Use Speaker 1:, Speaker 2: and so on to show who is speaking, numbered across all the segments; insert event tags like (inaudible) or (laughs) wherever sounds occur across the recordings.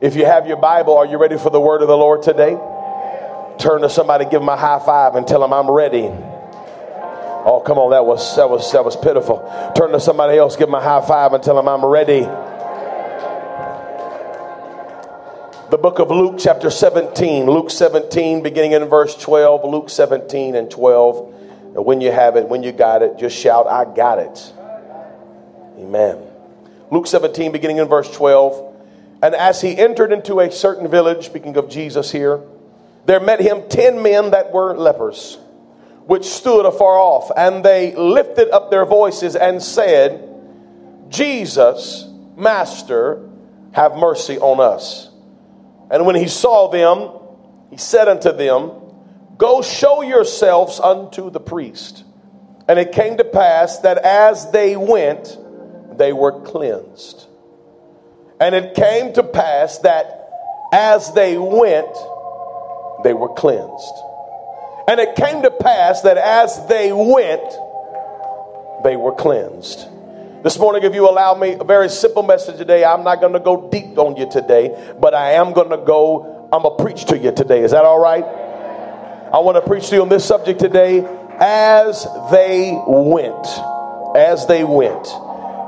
Speaker 1: If you have your Bible, are you ready for the word of the Lord today? Turn to somebody, give them a high five, and tell them I'm ready. Oh, come on, that was that was that was pitiful. Turn to somebody else, give them a high five, and tell them I'm ready. The book of Luke, chapter 17. Luke 17, beginning in verse 12. Luke 17 and 12. And when you have it, when you got it, just shout, I got it. Amen. Luke 17, beginning in verse 12. And as he entered into a certain village, speaking of Jesus here, there met him ten men that were lepers, which stood afar off, and they lifted up their voices and said, Jesus, Master, have mercy on us. And when he saw them, he said unto them, Go show yourselves unto the priest. And it came to pass that as they went, they were cleansed. And it came to pass that as they went, they were cleansed. And it came to pass that as they went, they were cleansed. This morning, if you allow me a very simple message today, I'm not going to go deep on you today, but I am going to go, I'm going to preach to you today. Is that all right? I want to preach to you on this subject today as they went. As they went.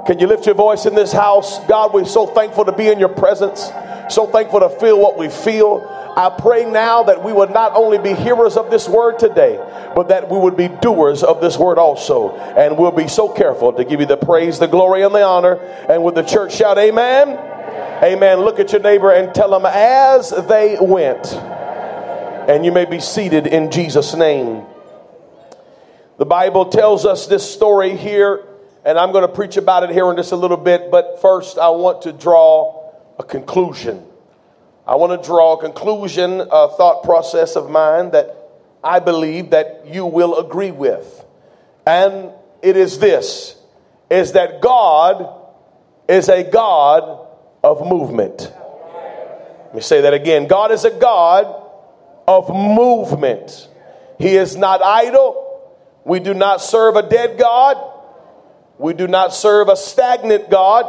Speaker 1: Can you lift your voice in this house? God, we're so thankful to be in your presence, so thankful to feel what we feel. I pray now that we would not only be hearers of this word today, but that we would be doers of this word also. And we'll be so careful to give you the praise, the glory, and the honor. And with the church shout, Amen. Amen. Look at your neighbor and tell them as they went. And you may be seated in Jesus' name. The Bible tells us this story here and I'm going to preach about it here in just a little bit. But first, I want to draw a conclusion. I want to draw a conclusion, a thought process of mine that I believe that you will agree with. And it is this is that God is a God of movement. Let me say that again. God is a God of movement. He is not idle. We do not serve a dead God. We do not serve a stagnant God.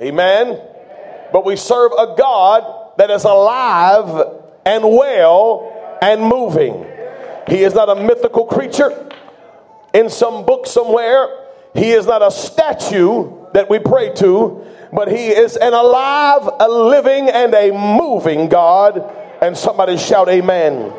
Speaker 1: Amen. But we serve a God that is alive and well and moving. He is not a mythical creature in some book somewhere. He is not a statue that we pray to, but he is an alive, a living, and a moving God. And somebody shout, Amen.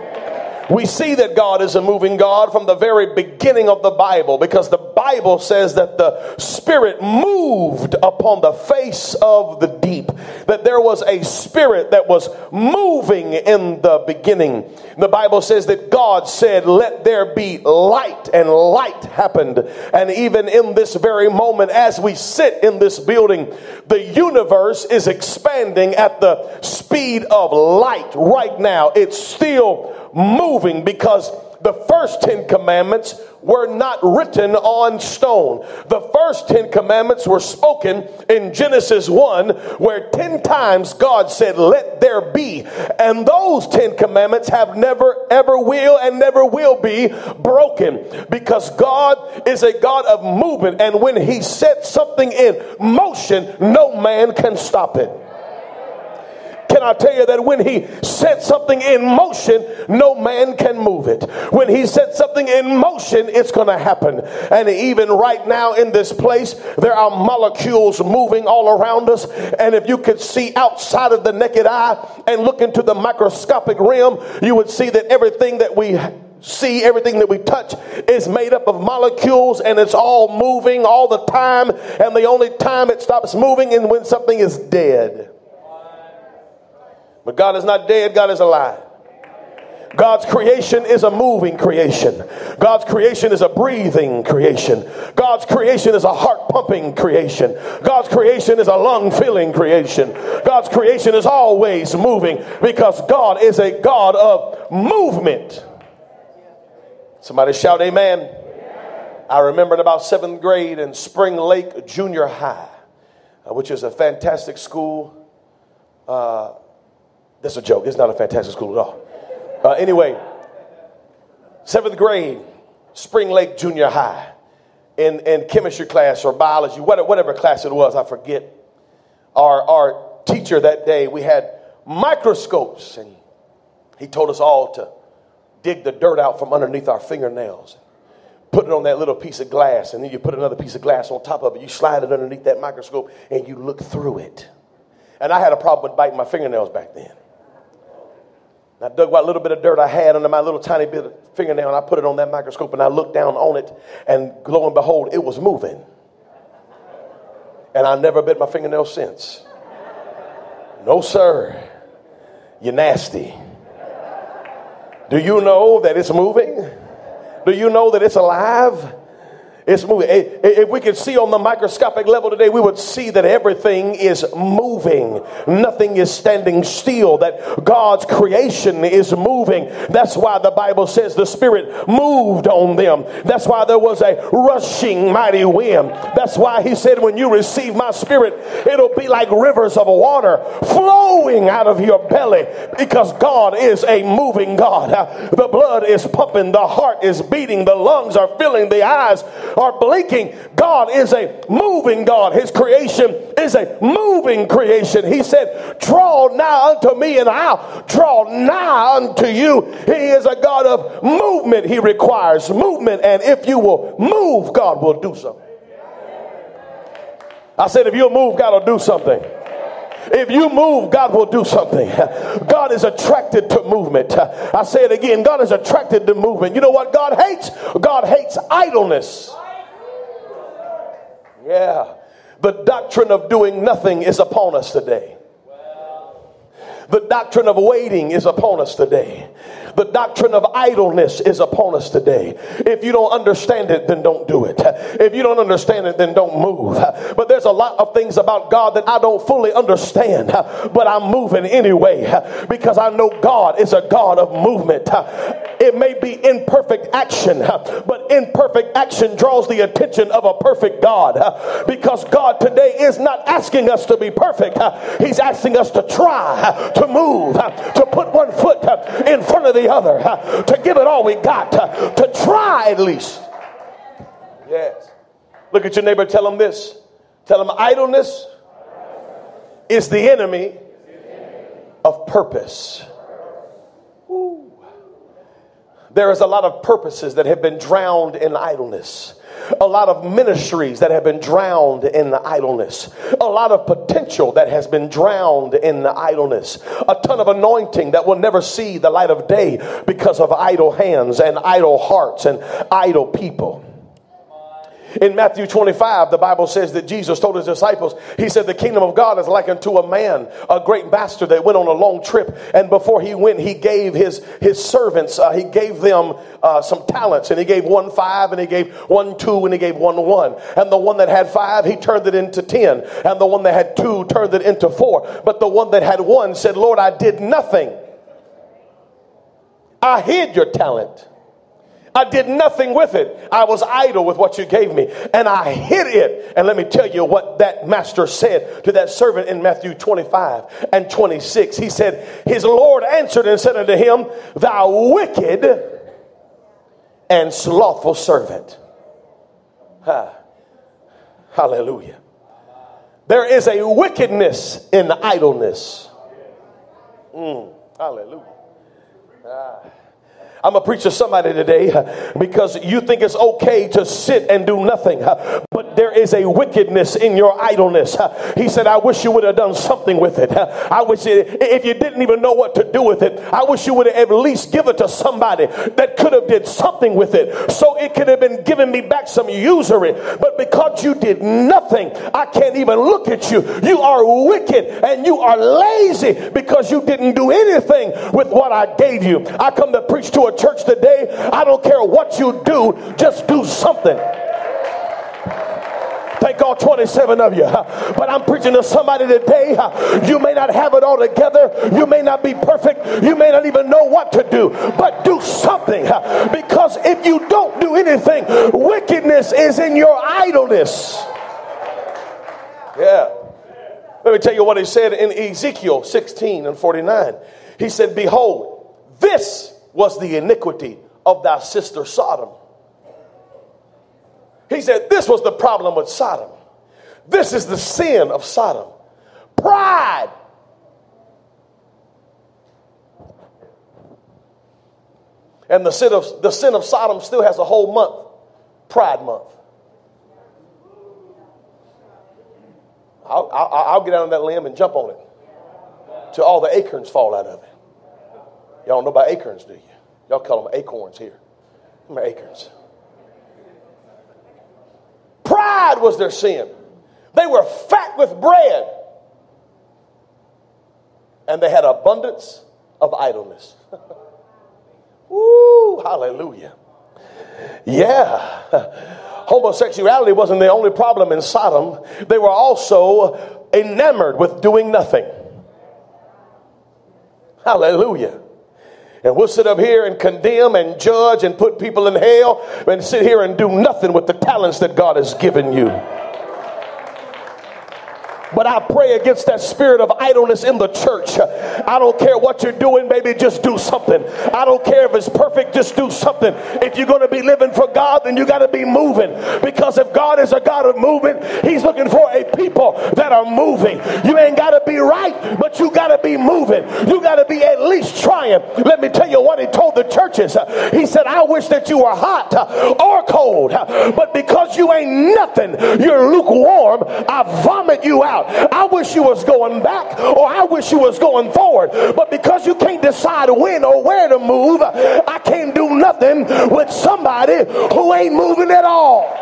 Speaker 1: We see that God is a moving God from the very beginning of the Bible because the Bible says that the Spirit moved upon the face of the deep, that there was a Spirit that was moving in the beginning. The Bible says that God said, Let there be light, and light happened. And even in this very moment, as we sit in this building, the universe is expanding at the speed of light right now. It's still moving because the first 10 commandments were not written on stone. The first 10 commandments were spoken in Genesis 1, where 10 times God said, Let there be. And those 10 commandments have never, ever will, and never will be broken because God is a God of movement. And when He sets something in motion, no man can stop it. Can I tell you that when he set something in motion, no man can move it? When he set something in motion, it's going to happen. And even right now in this place, there are molecules moving all around us. And if you could see outside of the naked eye and look into the microscopic realm, you would see that everything that we see, everything that we touch is made up of molecules and it's all moving all the time. And the only time it stops moving is when something is dead. But God is not dead, God is alive. God's creation is a moving creation. God's creation is a breathing creation. God's creation is a heart pumping creation. God's creation is a lung filling creation. God's creation is always moving because God is a God of movement. Somebody shout, Amen. I remember in about seventh grade in Spring Lake Junior High, uh, which is a fantastic school. Uh, that's a joke. It's not a fantastic school at all. Uh, anyway, seventh grade, Spring Lake Junior High, in, in chemistry class or biology, whatever, whatever class it was, I forget. Our, our teacher that day, we had microscopes, and he told us all to dig the dirt out from underneath our fingernails put it on that little piece of glass, and then you put another piece of glass on top of it. You slide it underneath that microscope, and you look through it. And I had a problem with biting my fingernails back then. I dug what little bit of dirt I had under my little tiny bit of fingernail, and I put it on that microscope, and I looked down on it, and lo and behold, it was moving. And I never bit my fingernail since. No, sir. You're nasty. Do you know that it's moving? Do you know that it's alive? It's moving. If we could see on the microscopic level today, we would see that everything is moving. Nothing is standing still. That God's creation is moving. That's why the Bible says the Spirit moved on them. That's why there was a rushing mighty wind. That's why he said, when you receive my Spirit, it'll be like rivers of water flowing out of your belly because God is a moving God. The blood is pumping, the heart is beating, the lungs are filling, the eyes are blinking. God is a moving God. His creation is a moving creation. He said, Draw nigh unto me, and I'll draw nigh unto you. He is a God of movement. He requires movement. And if you will move, God will do something. I said, if you'll move, God will do something. If you move, God will do something. (laughs) God is attracted to movement. (laughs) I say it again God is attracted to movement. You know what God hates? God hates idleness. Yeah. The doctrine of doing nothing is upon us today. The doctrine of waiting is upon us today. The doctrine of idleness is upon us today. If you don't understand it, then don't do it. If you don't understand it, then don't move. But there's a lot of things about God that I don't fully understand, but I'm moving anyway because I know God is a God of movement. It may be imperfect action, but imperfect action draws the attention of a perfect God because God today is not asking us to be perfect. He's asking us to try, to move, to put one foot in front of the the other, (laughs) to give it all we got, to try at least. Yes. Look at your neighbor, tell him this. Tell him idleness is the enemy of purpose. Ooh. There is a lot of purposes that have been drowned in idleness a lot of ministries that have been drowned in the idleness, a lot of potential that has been drowned in the idleness, a ton of anointing that will never see the light of day because of idle hands and idle hearts and idle people. In Matthew 25, the Bible says that Jesus told his disciples, He said, The kingdom of God is like unto a man, a great master that went on a long trip. And before he went, he gave his, his servants, uh, he gave them uh, some talents. And he gave one five, and he gave one two, and he gave one one. And the one that had five, he turned it into ten. And the one that had two turned it into four. But the one that had one said, Lord, I did nothing. I hid your talent. I did nothing with it. I was idle with what you gave me and I hid it. And let me tell you what that master said to that servant in Matthew 25 and 26. He said, His Lord answered and said unto him, Thou wicked and slothful servant. Ha. Hallelujah. There is a wickedness in idleness. Mm. Hallelujah. Ah. I'm going to preach to somebody today (laughs) because you think it's okay to sit and do nothing. There is a wickedness in your idleness. He said, I wish you would have done something with it. I wish it, if you didn't even know what to do with it, I wish you would have at least given it to somebody that could have did something with it. So it could have been giving me back some usury. But because you did nothing, I can't even look at you. You are wicked and you are lazy because you didn't do anything with what I gave you. I come to preach to a church today. I don't care what you do, just do something. Thank all 27 of you. But I'm preaching to somebody today. You may not have it all together. You may not be perfect. You may not even know what to do. But do something. Because if you don't do anything, wickedness is in your idleness. Yeah. Let me tell you what he said in Ezekiel 16 and 49. He said, Behold, this was the iniquity of thy sister Sodom. He said, This was the problem with Sodom. This is the sin of Sodom. Pride. And the sin of, the sin of Sodom still has a whole month, Pride Month. I'll, I'll, I'll get out on that limb and jump on it till all the acorns fall out of it. Y'all don't know about acorns, do you? Y'all call them acorns here. Them acorns. Pride was their sin. They were fat with bread. And they had abundance of idleness. (laughs) Woo, hallelujah. Yeah. Homosexuality wasn't the only problem in Sodom. They were also enamored with doing nothing. Hallelujah. And we'll sit up here and condemn and judge and put people in hell and sit here and do nothing with the talents that God has given you. But I pray against that spirit of idleness in the church. I don't care what you're doing, baby, just do something. I don't care if it's perfect, just do something. If you're going to be living for God, then you got to be moving. Because if God is a God of movement, He's looking for a people that are moving. You ain't got to be right, but you got to be moving. You got to be at least trying. Let me tell you what He told the churches. He said, I wish that you were hot or cold, but because you ain't nothing, you're lukewarm, I vomit you out out. I wish you was going back or I wish you was going forward. But because you can't decide when or where to move, I can't do nothing with somebody who ain't moving at all.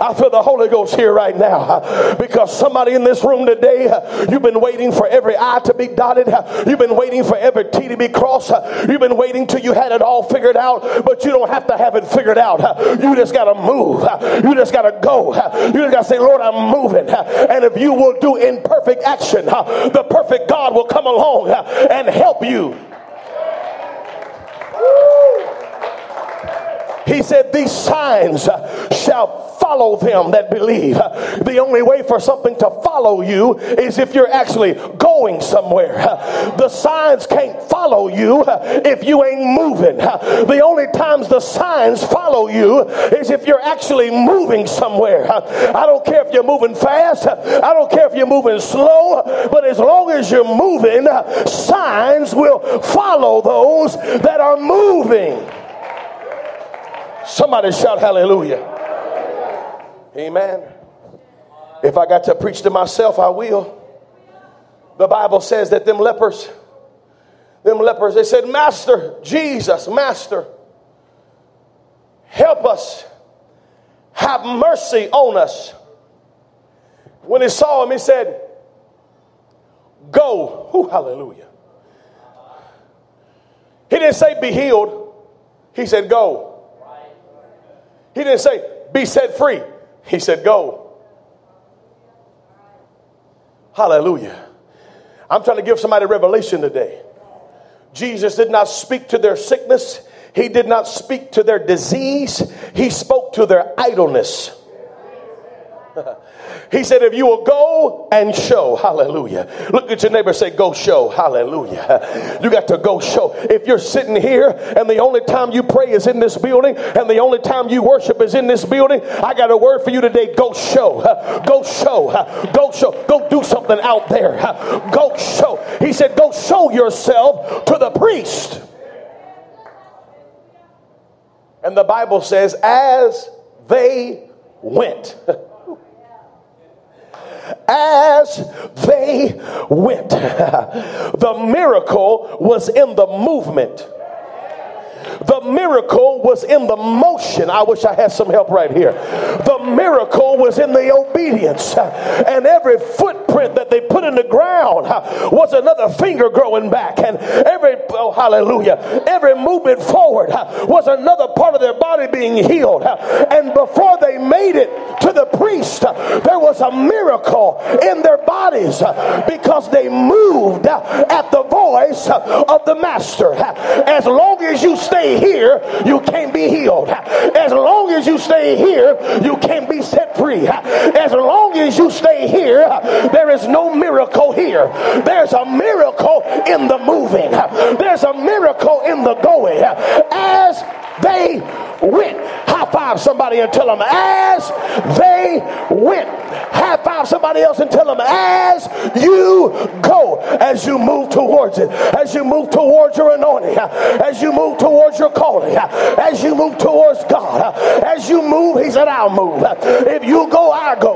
Speaker 1: I feel the Holy Ghost here right now uh, because somebody in this room today, uh, you've been waiting for every I to be dotted. Uh, you've been waiting for every T to be crossed. You've been waiting till you had it all figured out, but you don't have to have it figured out. You just got to move. You just got to go. You just got to say, Lord, I'm moving. And if you will do imperfect action, the perfect God will come along and help you. He said, These signs shall follow them that believe. The only way for something to follow you is if you're actually going somewhere. The signs can't follow you if you ain't moving. The only times the signs follow you is if you're actually moving somewhere. I don't care if you're moving fast, I don't care if you're moving slow, but as long as you're moving, signs will follow those that are moving. Somebody shout hallelujah. Amen. If I got to preach to myself, I will. The Bible says that them lepers, them lepers, they said, Master, Jesus, Master, help us. Have mercy on us. When he saw him, he said, Go. Ooh, hallelujah. He didn't say be healed. He said go. He didn't say be set free. He said, Go. Hallelujah. I'm trying to give somebody revelation today. Jesus did not speak to their sickness, He did not speak to their disease, He spoke to their idleness. (laughs) He said, if you will go and show, hallelujah. Look at your neighbor say, go show, hallelujah. You got to go show. If you're sitting here and the only time you pray is in this building and the only time you worship is in this building, I got a word for you today. Go show, (laughs) go show, (laughs) go show, go do something out there. Go show. He said, Go show yourself to the priest. And the Bible says, As they went. As they went. (laughs) the miracle was in the movement. The miracle was in the motion. I wish I had some help right here. The miracle was in the obedience. And every footprint that they put in the ground was another finger growing back. And every, oh, hallelujah, every movement forward was another part of their body being healed. And before they made it to the priest, there was a miracle in their bodies because they moved at the voice of the master. As long as you stay here, you can't be healed. As long as you stay here, you can't be set free. As long as you stay here, there is no miracle here. There's a miracle in the moving, there's a miracle in the going. As they went. High five somebody and tell them, as they went. High five somebody else and tell them, as you go, as you move towards it, as you move towards your anointing, as you move towards your calling, as you move towards God, as you move, He said, I'll move. If you go, I go.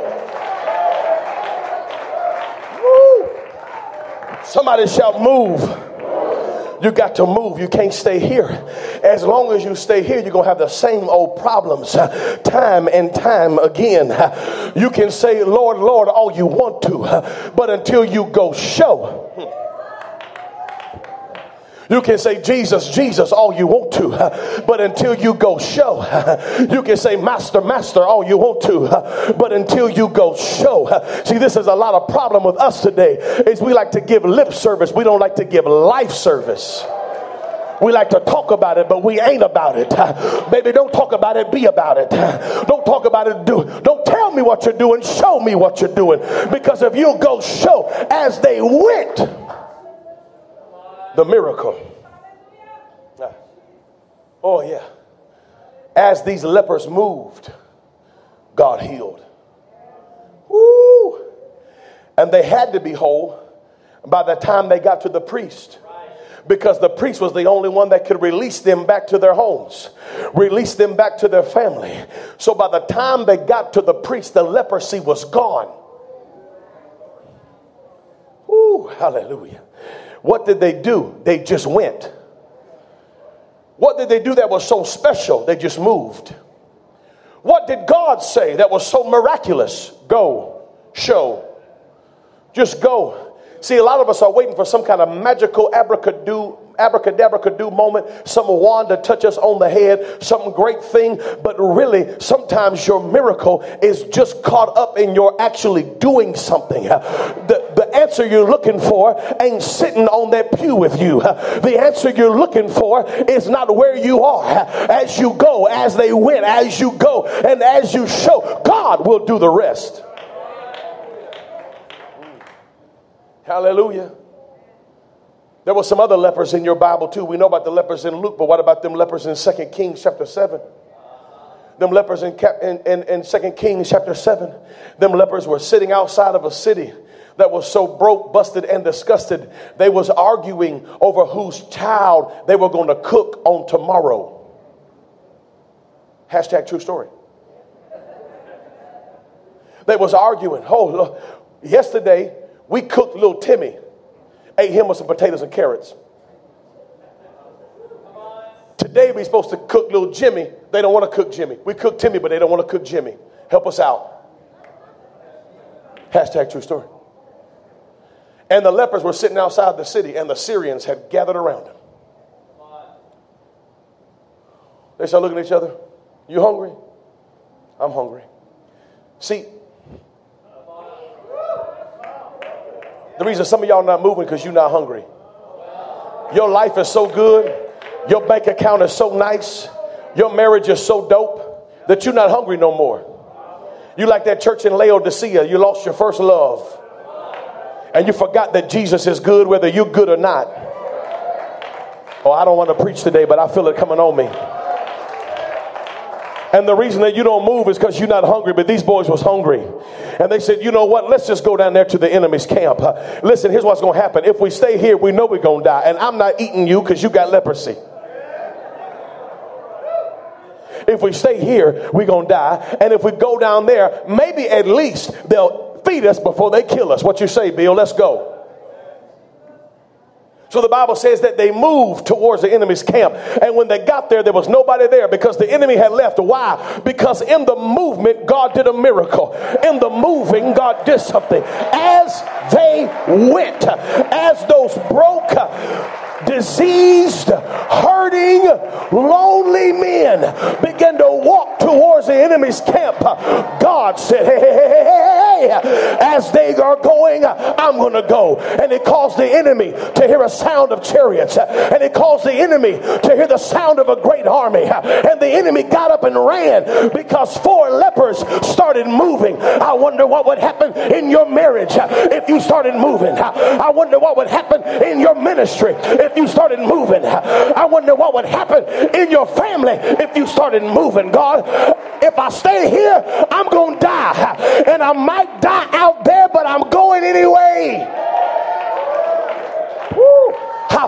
Speaker 1: Woo. Somebody shall move. You got to move. You can't stay here. As long as you stay here, you're going to have the same old problems time and time again. You can say, Lord, Lord, all you want to, but until you go show. You can say Jesus, Jesus all you want to, but until you go show. You can say Master, Master all you want to, but until you go show. See, this is a lot of problem with us today. Is we like to give lip service. We don't like to give life service. We like to talk about it, but we ain't about it. Baby, don't talk about it, be about it. Don't talk about it, do. Don't tell me what you're doing, show me what you're doing. Because if you go show as they went, the miracle. Ah. Oh, yeah. As these lepers moved, God healed. Woo! And they had to be whole by the time they got to the priest because the priest was the only one that could release them back to their homes, release them back to their family. So by the time they got to the priest, the leprosy was gone. Ooh, hallelujah. What did they do? They just went. What did they do that was so special? They just moved. What did God say that was so miraculous? Go, show. Just go. See, a lot of us are waiting for some kind of magical abracadabra abracadabra could do moment, some wand to touch us on the head, some great thing. But really, sometimes your miracle is just caught up in your actually doing something. The, the answer you're looking for ain't sitting on that pew with you. The answer you're looking for is not where you are. As you go, as they went, as you go, and as you show, God will do the rest. Hallelujah. There were some other lepers in your Bible too. We know about the lepers in Luke, but what about them lepers in 2 Kings chapter 7? Them lepers in, in, in, in 2 Kings chapter 7. Them lepers were sitting outside of a city that was so broke, busted, and disgusted. They was arguing over whose child they were going to cook on tomorrow. Hashtag true story. They was arguing. Oh, look, yesterday we cooked little Timmy ate him with some potatoes and carrots. Today we're supposed to cook little Jimmy. They don't want to cook Jimmy. We cook Timmy, but they don't want to cook Jimmy. Help us out. Hashtag true story. And the lepers were sitting outside the city, and the Syrians had gathered around them. They started looking at each other. You hungry? I'm hungry. See, The reason some of y'all not moving because you're not hungry. Your life is so good. Your bank account is so nice. Your marriage is so dope that you're not hungry no more. You like that church in Laodicea. You lost your first love. And you forgot that Jesus is good whether you're good or not. Oh, I don't want to preach today, but I feel it coming on me. And the reason that you don't move is because you're not hungry, but these boys was hungry. And they said, you know what? Let's just go down there to the enemy's camp. Uh, listen, here's what's going to happen. If we stay here, we know we're going to die. And I'm not eating you because you got leprosy. If we stay here, we're going to die. And if we go down there, maybe at least they'll feed us before they kill us. What you say, Bill? Let's go. So the Bible says that they moved towards the enemy's camp. And when they got there, there was nobody there because the enemy had left. Why? Because in the movement, God did a miracle. In the moving, God did something. As they went, as those broke, diseased, hurting, lonely men began to walk towards the enemy's camp, God said, hey, hey, hey, as they are going, I'm going to go. And it caused the enemy to hear a sound of chariots, and it caused the enemy to hear the sound of a great army. And the enemy got up and ran because four lepers started moving. I wonder what would happen in your marriage if you started moving. I wonder what would happen in your ministry if you started moving. I wonder what would happen in your family if you started moving. God, if I stay here, I'm going to die. And I might die out there, but I'm going anyway.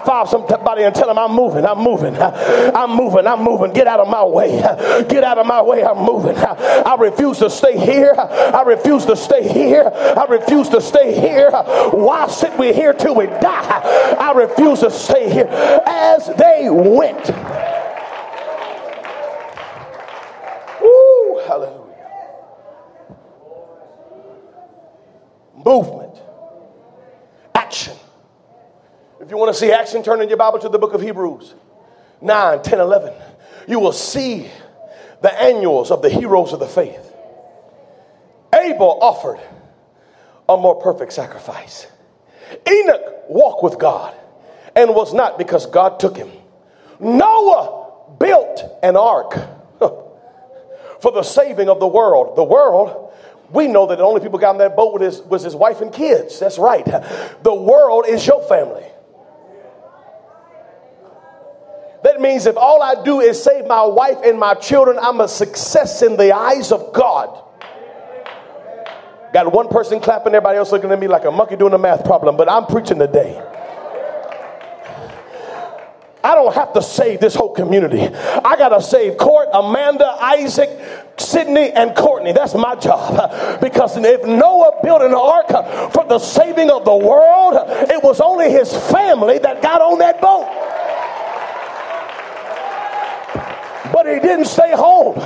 Speaker 1: High five somebody and tell them I'm moving, I'm moving, I'm moving, I'm moving. Get out of my way. Get out of my way. I'm moving. I refuse to stay here. I refuse to stay here. I refuse to stay here. Why sit we here till we die? I refuse to stay here. As they went. Woo, hallelujah. Movement. Action. If you want to see action, turn in your Bible to the book of Hebrews 9, 10, 11. You will see the annuals of the heroes of the faith. Abel offered a more perfect sacrifice. Enoch walked with God and was not because God took him. Noah built an ark (laughs) for the saving of the world. The world, we know that the only people got on that boat was his, was his wife and kids. That's right. The world is your family. That means if all I do is save my wife and my children, I'm a success in the eyes of God. Got one person clapping, everybody else looking at me like a monkey doing a math problem, but I'm preaching today. I don't have to save this whole community. I got to save Court, Amanda, Isaac, Sydney, and Courtney. That's my job. Because if Noah built an ark for the saving of the world, it was only his family that got on that boat. But he didn't stay home.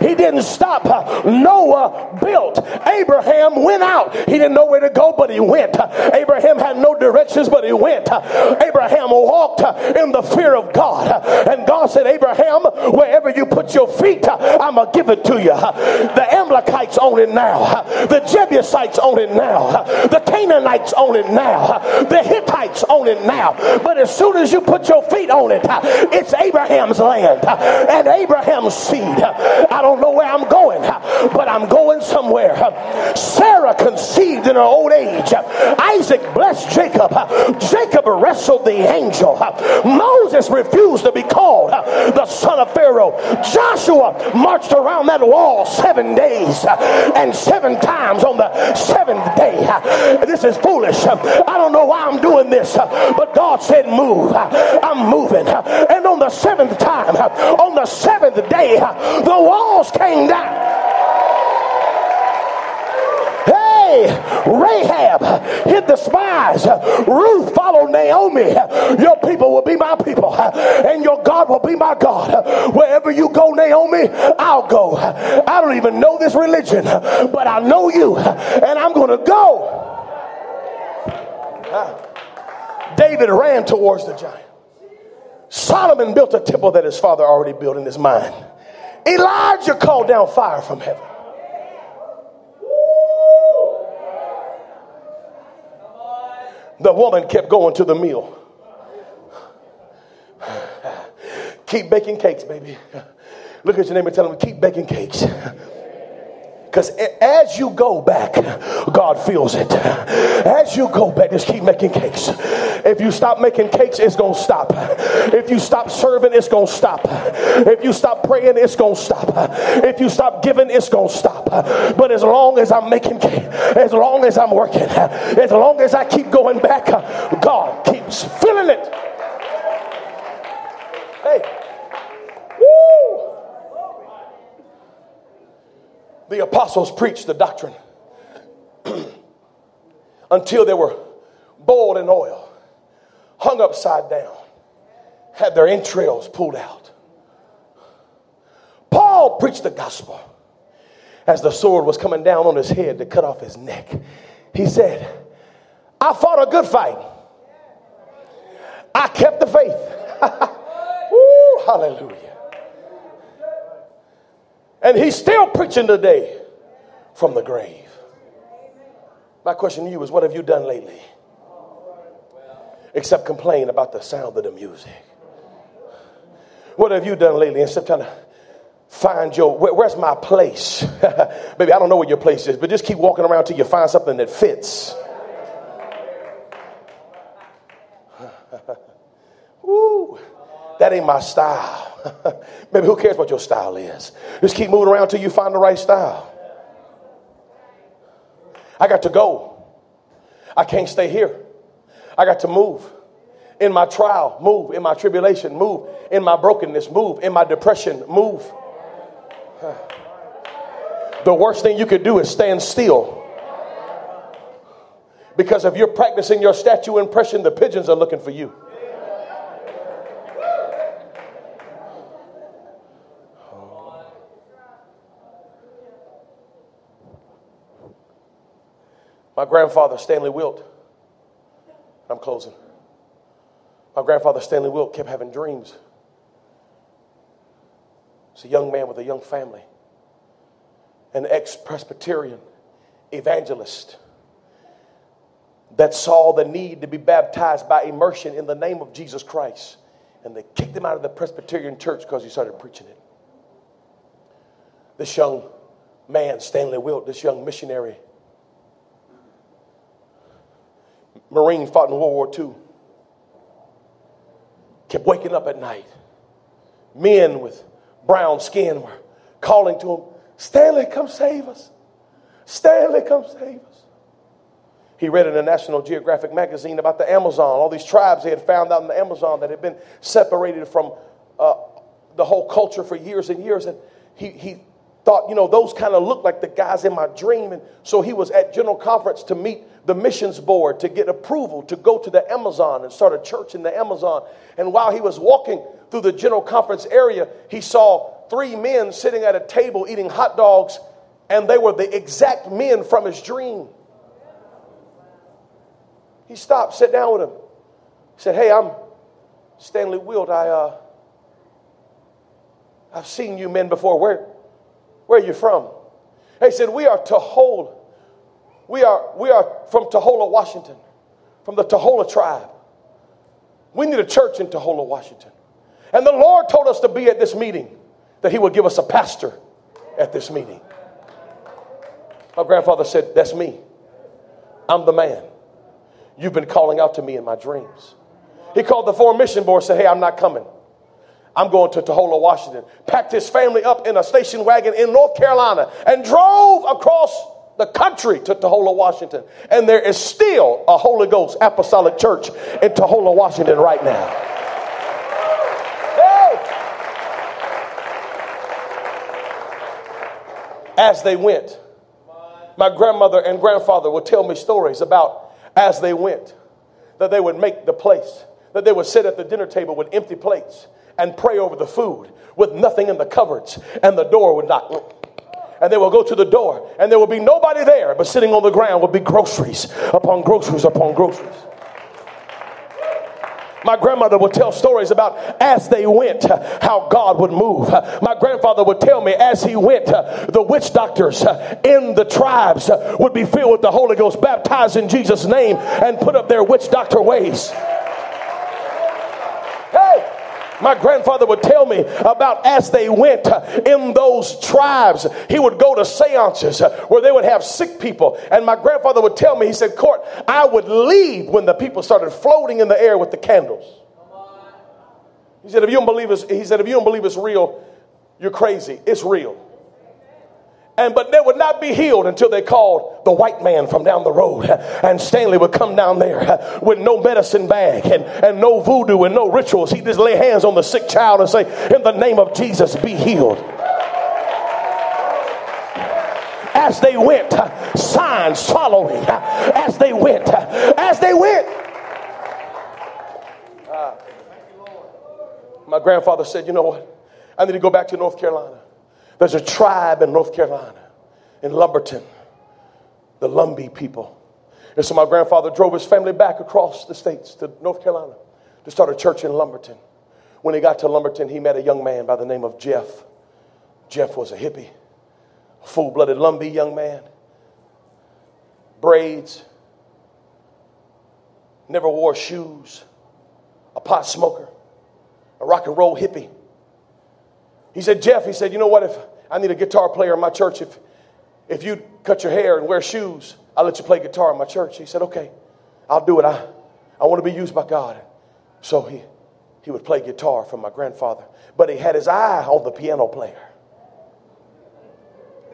Speaker 1: He didn't stop. Noah built. Abraham went out. He didn't know where to go, but he went. Abraham had no directions, but he went. Abraham walked in the fear of God. And God said, Abraham, wherever you put your feet, I'm going to give it to you. The Amalekites own it now. The Jebusites own it now. The Canaanites own it now. The Hittites own it now. But as soon as you put your feet on it, it's Abraham's land. And Abraham's seed. I don't know where I'm going, but I'm going somewhere. Sarah conceived in her old age. Isaac blessed Jacob. Jacob wrestled the angel. Moses refused to be called the son of Pharaoh. Joshua marched around that wall seven days and seven times on the seventh day. This is foolish. I don't know why I'm doing this, but God said, Move. I'm moving. And on the seventh time, on the seventh day, the walls came down. Hey, Rahab hid the spies. Ruth followed Naomi. Your people will be my people, and your God will be my God. Wherever you go, Naomi, I'll go. I don't even know this religion, but I know you, and I'm going to go. David ran towards the giant. Solomon built a temple that his father already built in his mind. Elijah called down fire from heaven. The woman kept going to the meal. Keep baking cakes, baby. Look at your neighbor and tell him, keep baking cakes. Because as you go back, God feels it. As you go back, just keep making cakes. If you stop making cakes, it's going to stop. If you stop serving, it's going to stop. If you stop praying, it's going to stop. If you stop giving, it's going to stop. But as long as I'm making cake, as long as I'm working, as long as I keep going back, God keeps filling it. Hey. Woo! The apostles preached the doctrine (clears throat) until they were boiled in oil, hung upside down, had their entrails pulled out. Paul preached the gospel as the sword was coming down on his head to cut off his neck. He said, I fought a good fight. I kept the faith. (laughs) Hallelujah. And he's still preaching today from the grave. My question to you is what have you done lately? Except complain about the sound of the music. What have you done lately instead of trying to find your where, where's my place? (laughs) Maybe I don't know where your place is, but just keep walking around till you find something that fits. (laughs) Woo, that ain't my style. (laughs) Maybe who cares what your style is? Just keep moving around till you find the right style. I got to go. I can't stay here. I got to move. In my trial, move. In my tribulation, move. In my brokenness, move. In my depression, move. (sighs) The worst thing you could do is stand still. Because if you're practicing your statue impression, the pigeons are looking for you. My grandfather, Stanley Wilt, I'm closing. My grandfather, Stanley Wilt, kept having dreams. He's a young man with a young family, an ex Presbyterian evangelist that saw the need to be baptized by immersion in the name of Jesus Christ. And they kicked him out of the Presbyterian church because he started preaching it. This young man, Stanley Wilt, this young missionary, Marine fought in World War II. Kept waking up at night. Men with brown skin were calling to him, Stanley, come save us. Stanley, come save us. He read in a National Geographic magazine about the Amazon, all these tribes they had found out in the Amazon that had been separated from uh, the whole culture for years and years. And he, he thought, you know, those kind of looked like the guys in my dream. And so he was at General Conference to meet the missions board to get approval to go to the Amazon and start a church in the Amazon. And while he was walking through the General Conference area, he saw three men sitting at a table eating hot dogs, and they were the exact men from his dream. He stopped, sat down with him. He said, Hey, I'm Stanley Wilt. I, uh, I've seen you men before. Where, where are you from? He said, We are Taholah. We are, we are from Taholah, Washington, from the Taholah tribe. We need a church in Taholah, Washington. And the Lord told us to be at this meeting, that He would give us a pastor at this meeting. My grandfather said, That's me. I'm the man. You've been calling out to me in my dreams. He called the foreign mission board said, Hey, I'm not coming. I'm going to Taholah, Washington. Packed his family up in a station wagon in North Carolina and drove across the country to Taholah, Washington. And there is still a Holy Ghost Apostolic Church in Taholah, Washington right now. Hey! As they went, my grandmother and grandfather would tell me stories about as they went, that they would make the place, that they would sit at the dinner table with empty plates and pray over the food with nothing in the cupboards, and the door would not and they will go to the door, and there will be nobody there, but sitting on the ground will be groceries upon groceries upon groceries. My grandmother would tell stories about as they went, how God would move. My grandfather would tell me as he went, the witch doctors in the tribes would be filled with the Holy Ghost, baptized in Jesus' name, and put up their witch doctor ways. My grandfather would tell me about as they went uh, in those tribes, he would go to seances uh, where they would have sick people. And my grandfather would tell me, he said, Court, I would leave when the people started floating in the air with the candles. He said, if you don't believe it's, he said, if you don't believe it's real, you're crazy. It's real. And but they would not be healed until they called the white man from down the road. And Stanley would come down there with no medicine bag and, and no voodoo and no rituals. He'd just lay hands on the sick child and say, In the name of Jesus, be healed. As they went, signs following. As they went, as they went. Ah. my grandfather said, You know what? I need to go back to North Carolina. There's a tribe in North Carolina, in Lumberton, the Lumbee people. And so my grandfather drove his family back across the states to North Carolina to start a church in Lumberton. When he got to Lumberton, he met a young man by the name of Jeff. Jeff was a hippie, a full blooded Lumbee young man, braids, never wore shoes, a pot smoker, a rock and roll hippie. He said, Jeff, he said, you know what? If I need a guitar player in my church, if, if you cut your hair and wear shoes, I'll let you play guitar in my church. He said, okay, I'll do it. I, I want to be used by God. So he, he would play guitar for my grandfather. But he had his eye on the piano player.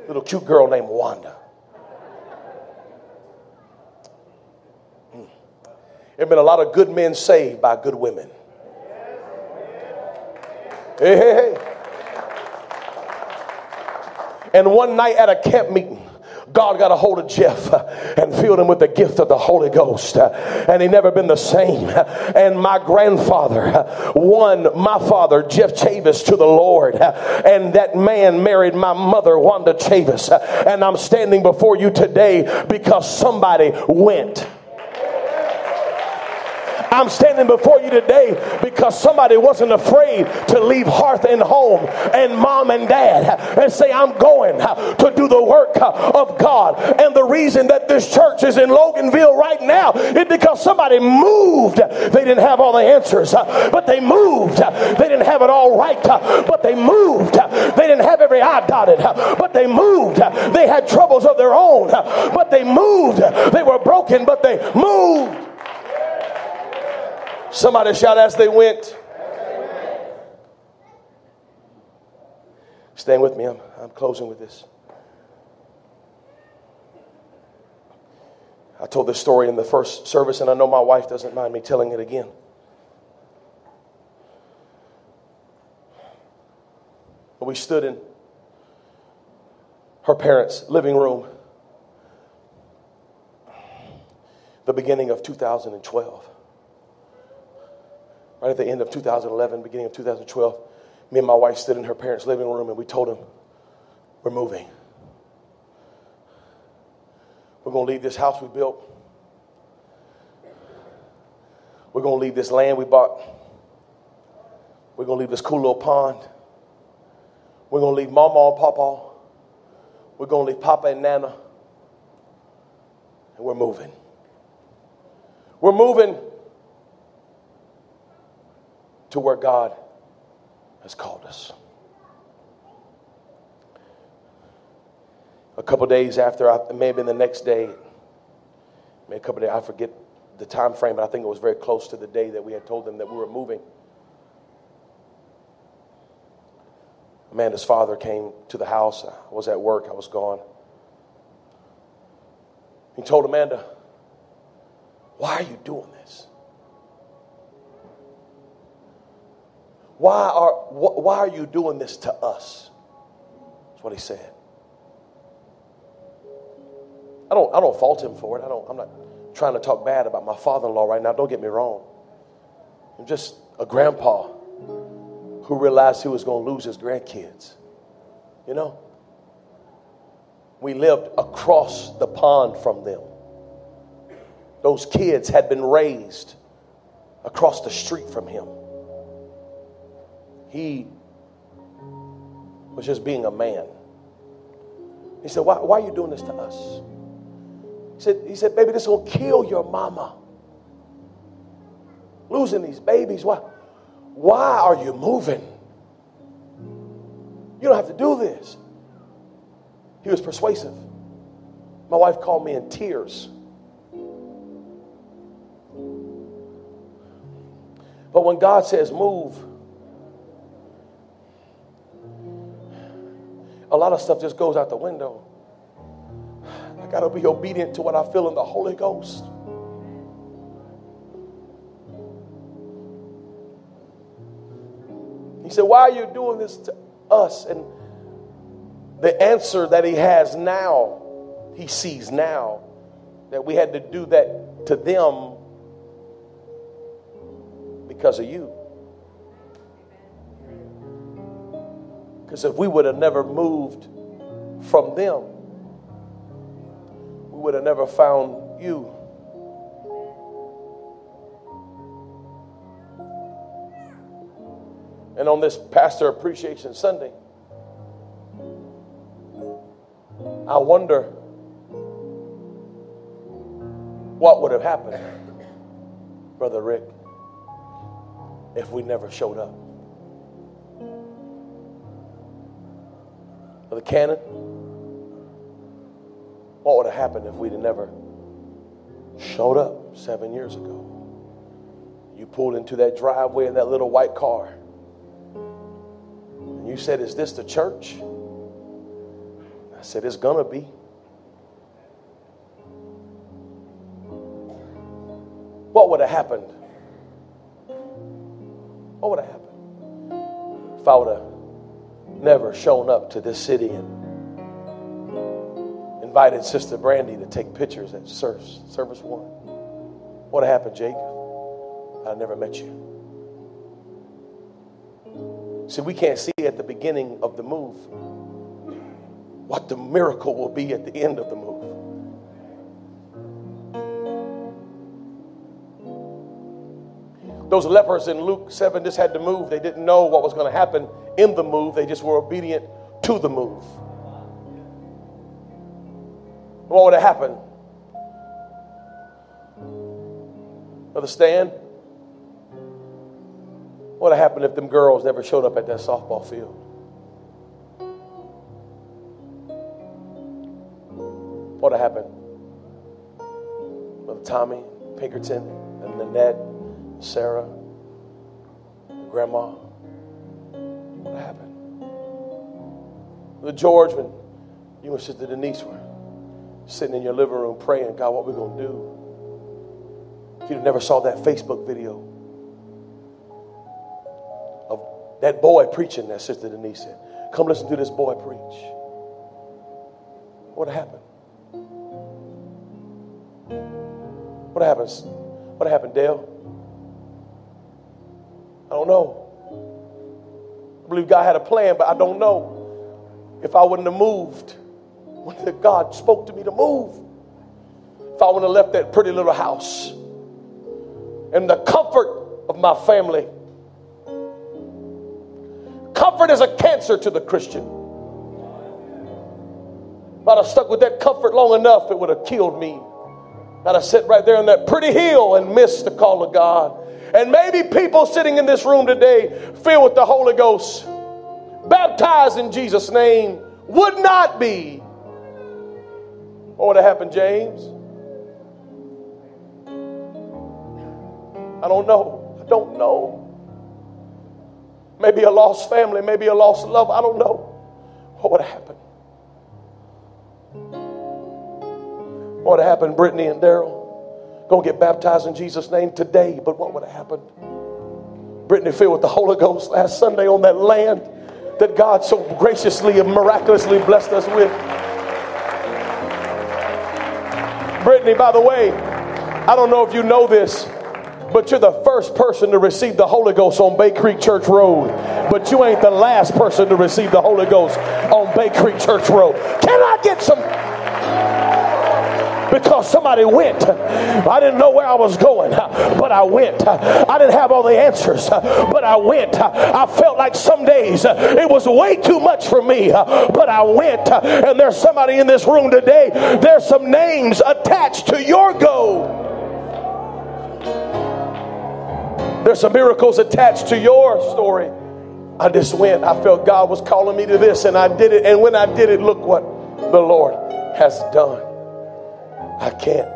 Speaker 1: Little cute girl named Wanda. Hmm. There have been a lot of good men saved by good women. Hey, hey, hey. And one night at a camp meeting, God got a hold of Jeff and filled him with the gift of the Holy Ghost. And he never been the same. And my grandfather won my father, Jeff Chavis, to the Lord. And that man married my mother, Wanda Chavis. And I'm standing before you today because somebody went. I'm standing before you today because somebody wasn't afraid to leave hearth and home and mom and dad and say, I'm going to do the work of God. And the reason that this church is in Loganville right now is because somebody moved. They didn't have all the answers, but they moved. They didn't have it all right, but they moved. They didn't have every I dotted, but they moved. They had troubles of their own, but they moved. They were broken, but they moved. Somebody shout as they went. Stand with me. I'm, I'm closing with this. I told this story in the first service, and I know my wife doesn't mind me telling it again. We stood in her parents' living room the beginning of 2012 right at the end of 2011, beginning of 2012, me and my wife stood in her parents' living room and we told them, We're moving. We're going to leave this house we built. We're going to leave this land we bought. We're going to leave this cool little pond. We're going to leave Mama and Papa. We're going to leave Papa and Nana. And we're moving. We're moving to where God has called us. A couple days after, it may have been the next day, maybe a couple days, I forget the time frame, but I think it was very close to the day that we had told them that we were moving. Amanda's father came to the house. I was at work, I was gone. He told Amanda, Why are you doing this? Why are, why are you doing this to us? That's what he said. I don't, I don't fault him for it. I don't, I'm not trying to talk bad about my father in law right now. Don't get me wrong. I'm just a grandpa who realized he was going to lose his grandkids. You know? We lived across the pond from them. Those kids had been raised across the street from him. He was just being a man. He said, Why, why are you doing this to us? He said, he said, Baby, this will kill your mama. Losing these babies. Why, Why are you moving? You don't have to do this. He was persuasive. My wife called me in tears. But when God says move, a lot of stuff just goes out the window. I got to be obedient to what I feel in the Holy Ghost. He said, Why are you doing this to us? And the answer that he has now, he sees now, that we had to do that to them because of you. Because if we would have never moved from them, we would have never found you. And on this Pastor Appreciation Sunday, I wonder what would have happened, Brother Rick, if we never showed up. Brother Cannon, what would have happened if we'd never showed up seven years ago? You pulled into that driveway in that little white car. And you said, Is this the church? I said, It's going to be. What would have happened? What would have happened if I would have never shown up to this city and invited Sister Brandy to take pictures at service, service one? What happened, Jake? I never met you. See, we can't see at the beginning of the move what the miracle will be at the end of the move. Those lepers in Luke 7 just had to move. They didn't know what was going to happen in the move, they just were obedient to the move. What would have happened? Understand? What would have happened if them girls never showed up at that softball field? What would have happened? Tommy, Pinkerton, and Nanette, Sarah, Grandma. What happened? The George, when you and Sister Denise were sitting in your living room praying, God, what we going to do? If you never saw that Facebook video of that boy preaching, that Sister Denise said, come listen to this boy preach. What happened? What happens? What happened, Dale? I don't know. I believe God had a plan, but I don't know if I wouldn't have moved when God spoke to me to move. If I wouldn't have left that pretty little house and the comfort of my family. Comfort is a cancer to the Christian. If I'd have stuck with that comfort long enough, it would have killed me. I'd have sat right there on that pretty hill and missed the call of God. And maybe people sitting in this room today, filled with the Holy Ghost, baptized in Jesus' name, would not be. What would have happened, James? I don't know. I don't know. Maybe a lost family, maybe a lost love. I don't know. What would have happened? What happened, Brittany and Daryl? Gonna get baptized in Jesus' name today, but what would have happened? Brittany filled with the Holy Ghost last Sunday on that land that God so graciously and miraculously blessed us with. Brittany, by the way, I don't know if you know this, but you're the first person to receive the Holy Ghost on Bay Creek Church Road. But you ain't the last person to receive the Holy Ghost on Bay Creek Church Road. Can I get some? Because somebody went. I didn't know where I was going, but I went. I didn't have all the answers, but I went. I felt like some days it was way too much for me, but I went. And there's somebody in this room today, there's some names attached to your go. There's some miracles attached to your story. I just went. I felt God was calling me to this, and I did it. And when I did it, look what the Lord has done. I can't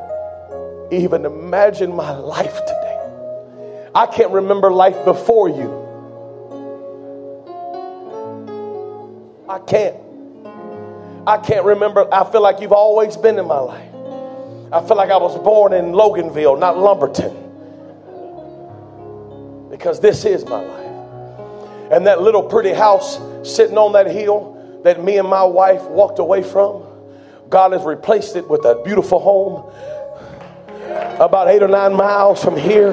Speaker 1: even imagine my life today. I can't remember life before you. I can't. I can't remember. I feel like you've always been in my life. I feel like I was born in Loganville, not Lumberton. Because this is my life. And that little pretty house sitting on that hill that me and my wife walked away from, God has replaced it with a beautiful home about eight or nine miles from here.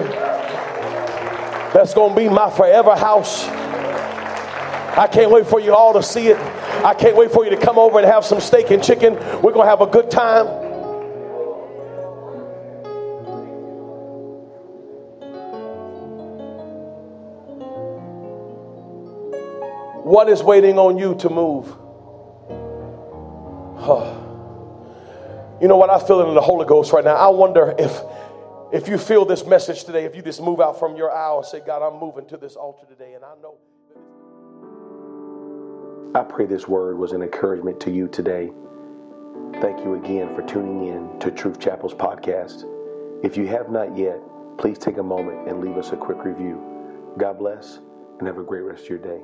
Speaker 1: That's going to be my forever house. I can't wait for you all to see it. I can't wait for you to come over and have some steak and chicken. We're going to have a good time. What is waiting on you to move? You know what? I feel in the Holy Ghost right now. I wonder if if you feel this message today, if you just move out from your aisle and say, God, I'm moving to this altar today, and I know.
Speaker 2: I pray this word was an encouragement to you today. Thank you again for tuning in to Truth Chapel's podcast. If you have not yet, please take a moment and leave us a quick review. God bless and have a great rest of your day.